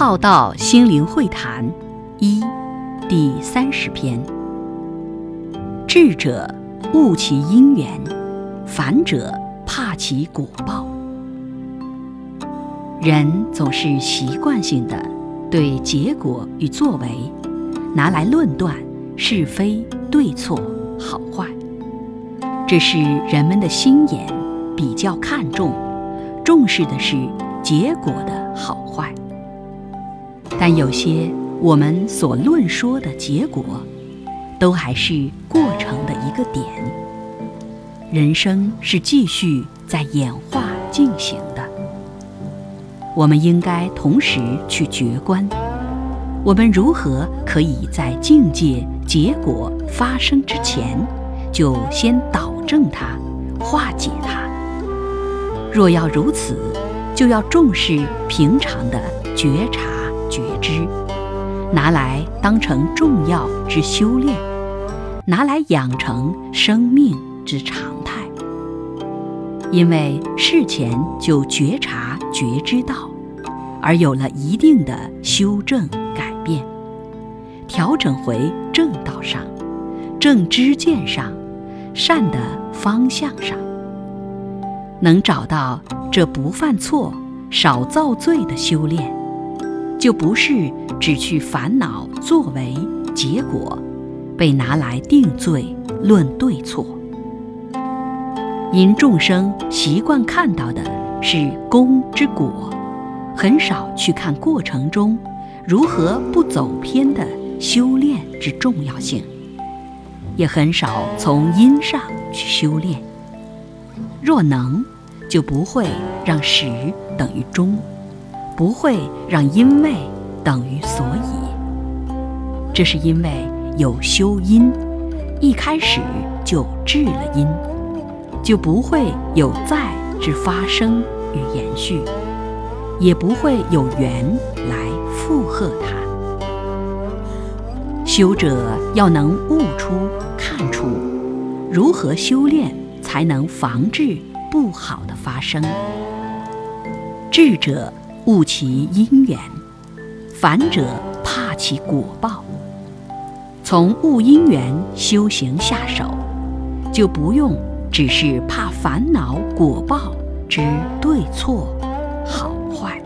浩道心灵会谈一第三十篇。智者悟其因缘，反者怕其果报。人总是习惯性的对结果与作为拿来论断是非对错好坏，这是人们的心眼比较看重，重视的是结果的。但有些我们所论说的结果，都还是过程的一个点。人生是继续在演化进行的，我们应该同时去觉观：我们如何可以在境界结果发生之前，就先导正它、化解它？若要如此，就要重视平常的觉察。觉知，拿来当成重要之修炼，拿来养成生命之常态。因为事前就觉察觉知到，而有了一定的修正改变，调整回正道上、正知见上、善的方向上，能找到这不犯错、少造罪的修炼。就不是只去烦恼作为结果，被拿来定罪论对错。因众生习惯看到的是功之果，很少去看过程中如何不走偏的修炼之重要性，也很少从因上去修炼。若能，就不会让始等于终。不会让因为等于所以，这是因为有修因，一开始就治了因，就不会有在之发生与延续，也不会有缘来附和它。修者要能悟出、看出，如何修炼才能防治不好的发生。智者。悟其因缘，凡者怕其果报。从悟因缘修行下手，就不用只是怕烦恼果报之对错好坏。